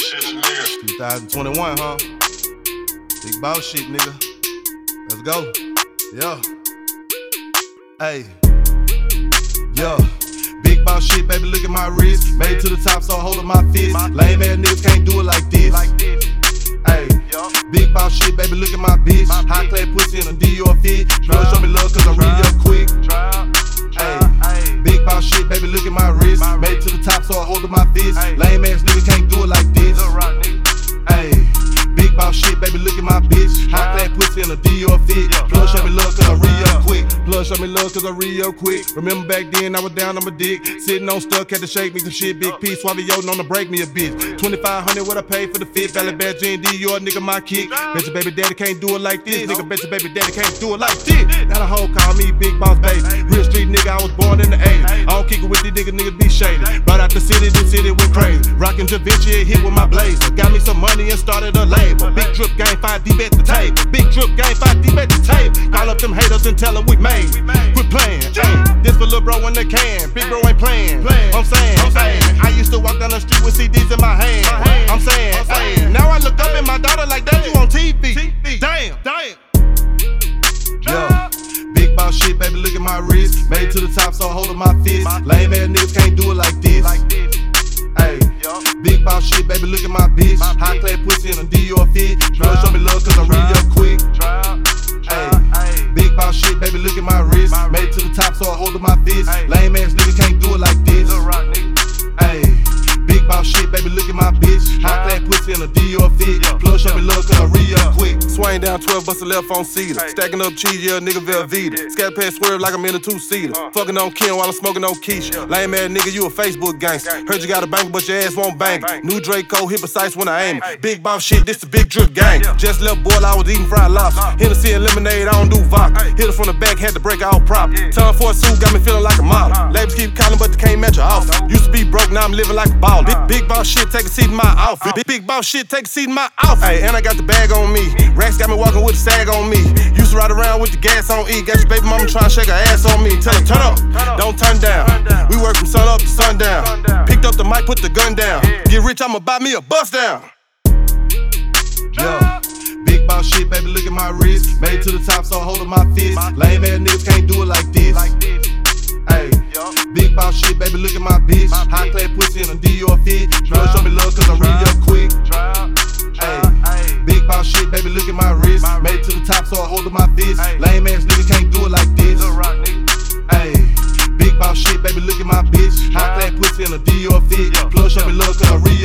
2021, huh? Big boss shit, nigga. Let's go. Yeah. Hey. Yeah. Big boss shit, baby, look at my wrist. Made it to the top, so holding my fist. Lame ass niggas can't do it like this. Hey. Big boss shit, baby, look at my bitch. High class pussy in a Dior fit. Girl, show me love, cause I'm real quick. Hey. Big boss shit, baby, look at my wrist. Made it to the top, so I hold my fist. Lame ass niggas can't do it like this. Class pussy in a Dior fit. Plus, show me love, cause I'm real quick. Plus, show me love, cause I'm real quick. Remember back then, I was down on my dick. Sitting on stuck, had to shake me some shit. Big piece, swallow yo, known to break me a bitch. 2500 what I paid for the fit. Valley Bear, Jean Dior, nigga, my kick. Bet your baby daddy can't do it like this. Nigga, bet your baby daddy can't do it like this. Now the hoe call me Big Boss Baby. Real street nigga, I was born in the 80s. I don't kick it with these niggas, niggas be shady. Brought out the city, the city went crazy. Rockin' Da Vinci, hit with my blazer. Got me some money and started a label. Big Drip Gang, five deep at the table. Big Drip Gang, five deep at the table. Call up them haters and tell them we made. Quit playing. Ay, this for little bro in the can. Big bro ain't playing. I'm saying, ay, I used to walk down the street with CDs in my hand. I'm saying, baby, look at my wrist. Made it to the top, so I hold my fist. Lame ass niggas can't do it like this. Hey, big boss shit, baby, look at my 12, bust a left on cedar. Stacking up cheese, yeah, nigga Velveeta. Scat Pack swerve like I'm in a two seater. Fucking on Kim while I'm smoking on Keisha. Lame ass nigga, you a Facebook gangster. Heard you got a bank, but your ass won't bank. New Draco, hit precise when I aim it. Big boss shit, this the big drip gang. Just left boy, I was eating fried lobster. Hennessy and lemonade, I don't do vodka. Hit her from the back, had to break out prop. Time for a suit, got me feeling like a model. Labels keep calling, but they can't match her offer. Used to be broke, now I'm living like a baller. Big, big boss shit, take a seat in my outfit. Big, big boss shit, take a seat in my outfit. Hey, and I got the bag on me. Racks got me walking with a sag on me. Used to ride around with the gas on E. Got your baby mama trying to shake her ass on me. Tell her, turn up, don't turn down. We work from sun up to sundown. Picked up the mic, put the gun down. Get rich, I'ma buy me a bus down. Yeah. Big boss shit, baby, look at my wrist. Made it to the top, so I hold my fist. Lame ass niggas can't do it like this. Hey, big boss shit, baby, look at my bitch. High class pussy in a Dior fit. Girl, show me love, cause I'm real so I hold my fist. Lame ass niggas can't do it like this. Hey, big boss shit, baby, look at my bitch. High class pussy in a Dior fit. Plus, show me love, cause I'm real